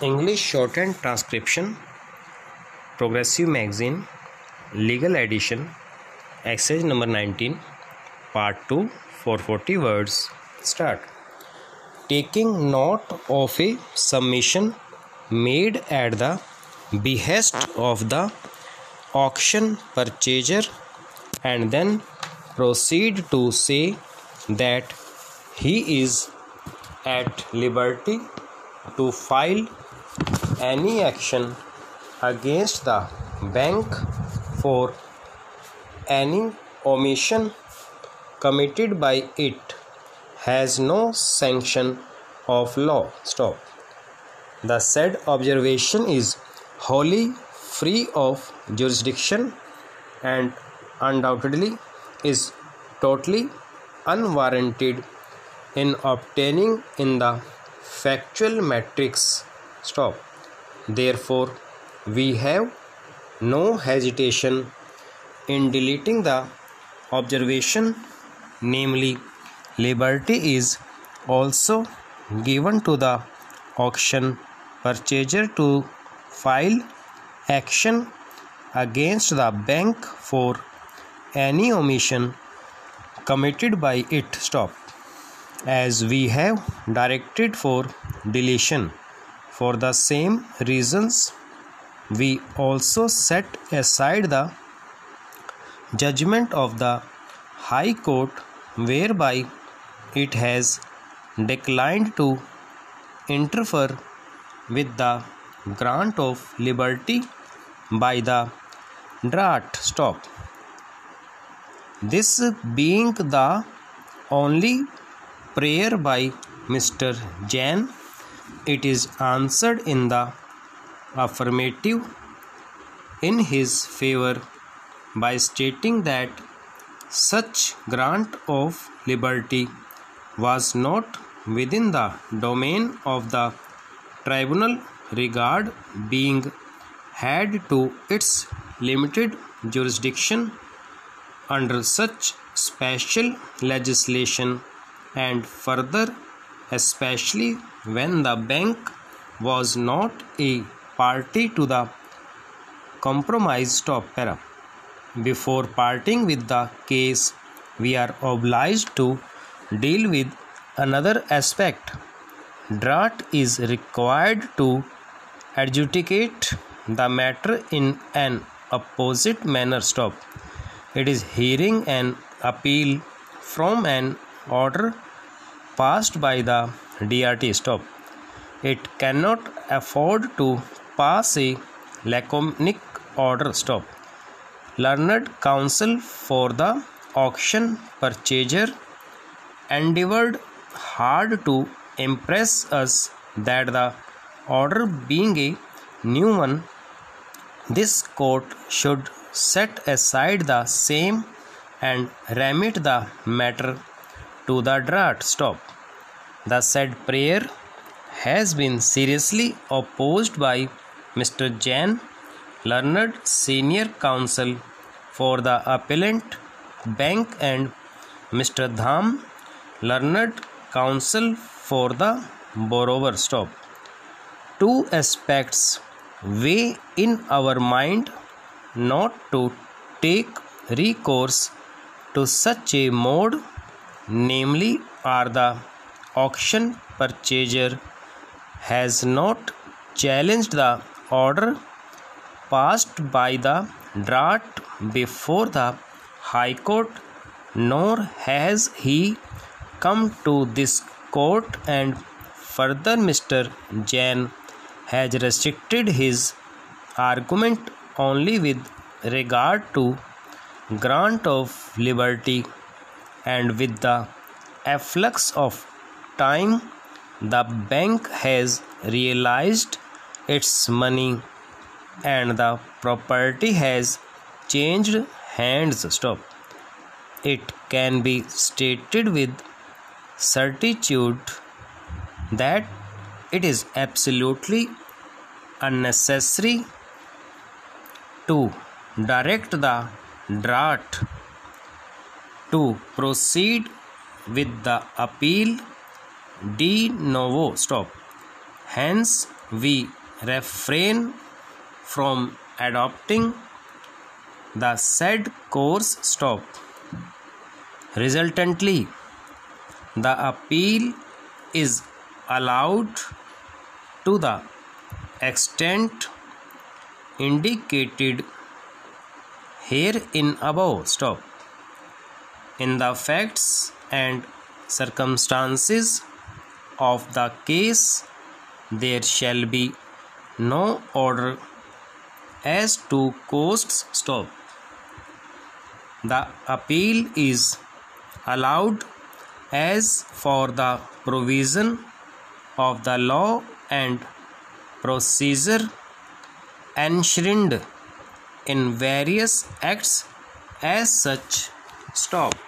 English Shorthand Transcription Progressive Magazine Legal Edition Exercise number 19 Part 2 440 words Start. Taking note of a submission made at the behest of the auction purchaser and then proceed to say that he is at liberty to file any action against the bank for any omission committed by it has no sanction of law. Stop. The said observation is wholly free of jurisdiction and undoubtedly is totally unwarranted in obtaining in the factual matrix. Stop. Therefore, we have no hesitation in deleting the observation, namely, liberty is also given to the auction purchaser to file action against the bank for any omission committed by it. Stop. As we have directed for deletion for the same reasons, we also set aside the judgment of the High Court whereby it has declined to interfere with the grant of liberty by the DRAT. Stop. This being the only prayer by Mr. Jain, it is answered in the affirmative in his favor by stating that such grant of liberty was not within the domain of the tribunal regard being had to its limited jurisdiction under such special legislation and further especially when the bank was not a party to the compromise stop para before parting with the case we are obliged to deal with another aspect. DRAT is required to adjudicate the matter in an opposite manner. Stop. It is hearing an appeal from an order passed by the DRT stop. It cannot afford to pass a laconic order stop. Learned counsel for the auction purchaser endeavored hard to impress us that the order being a new one, this court should set aside the same and remit the matter to the DRAT. Stop. The said prayer has been seriously opposed by Mr. Jain, learned senior counsel for the appellant bank, and Mr. Dham, learned counsel for the borrower. Stop. Two aspects weigh in our mind not to take recourse to such a mode, namely, are the auction purchaser has not challenged the order passed by the DRAT before the High Court, nor has he come to this court, and further, Mr. Jain has restricted his argument only with regard to grant of liberty and with the afflux of time the bank has realized its money. And the property has changed hands. Stop. It can be stated with certitude that it is absolutely unnecessary to direct the DRAT to proceed with the appeal. De novo. Stop. Hence we refrain from adopting the said course. Stop. Resultantly, the appeal is allowed to the extent indicated here in above. Stop in the facts and circumstances of the case there shall be no order as to costs stop the appeal is allowed as for the provision of the law and procedure enshrined in various acts as such stop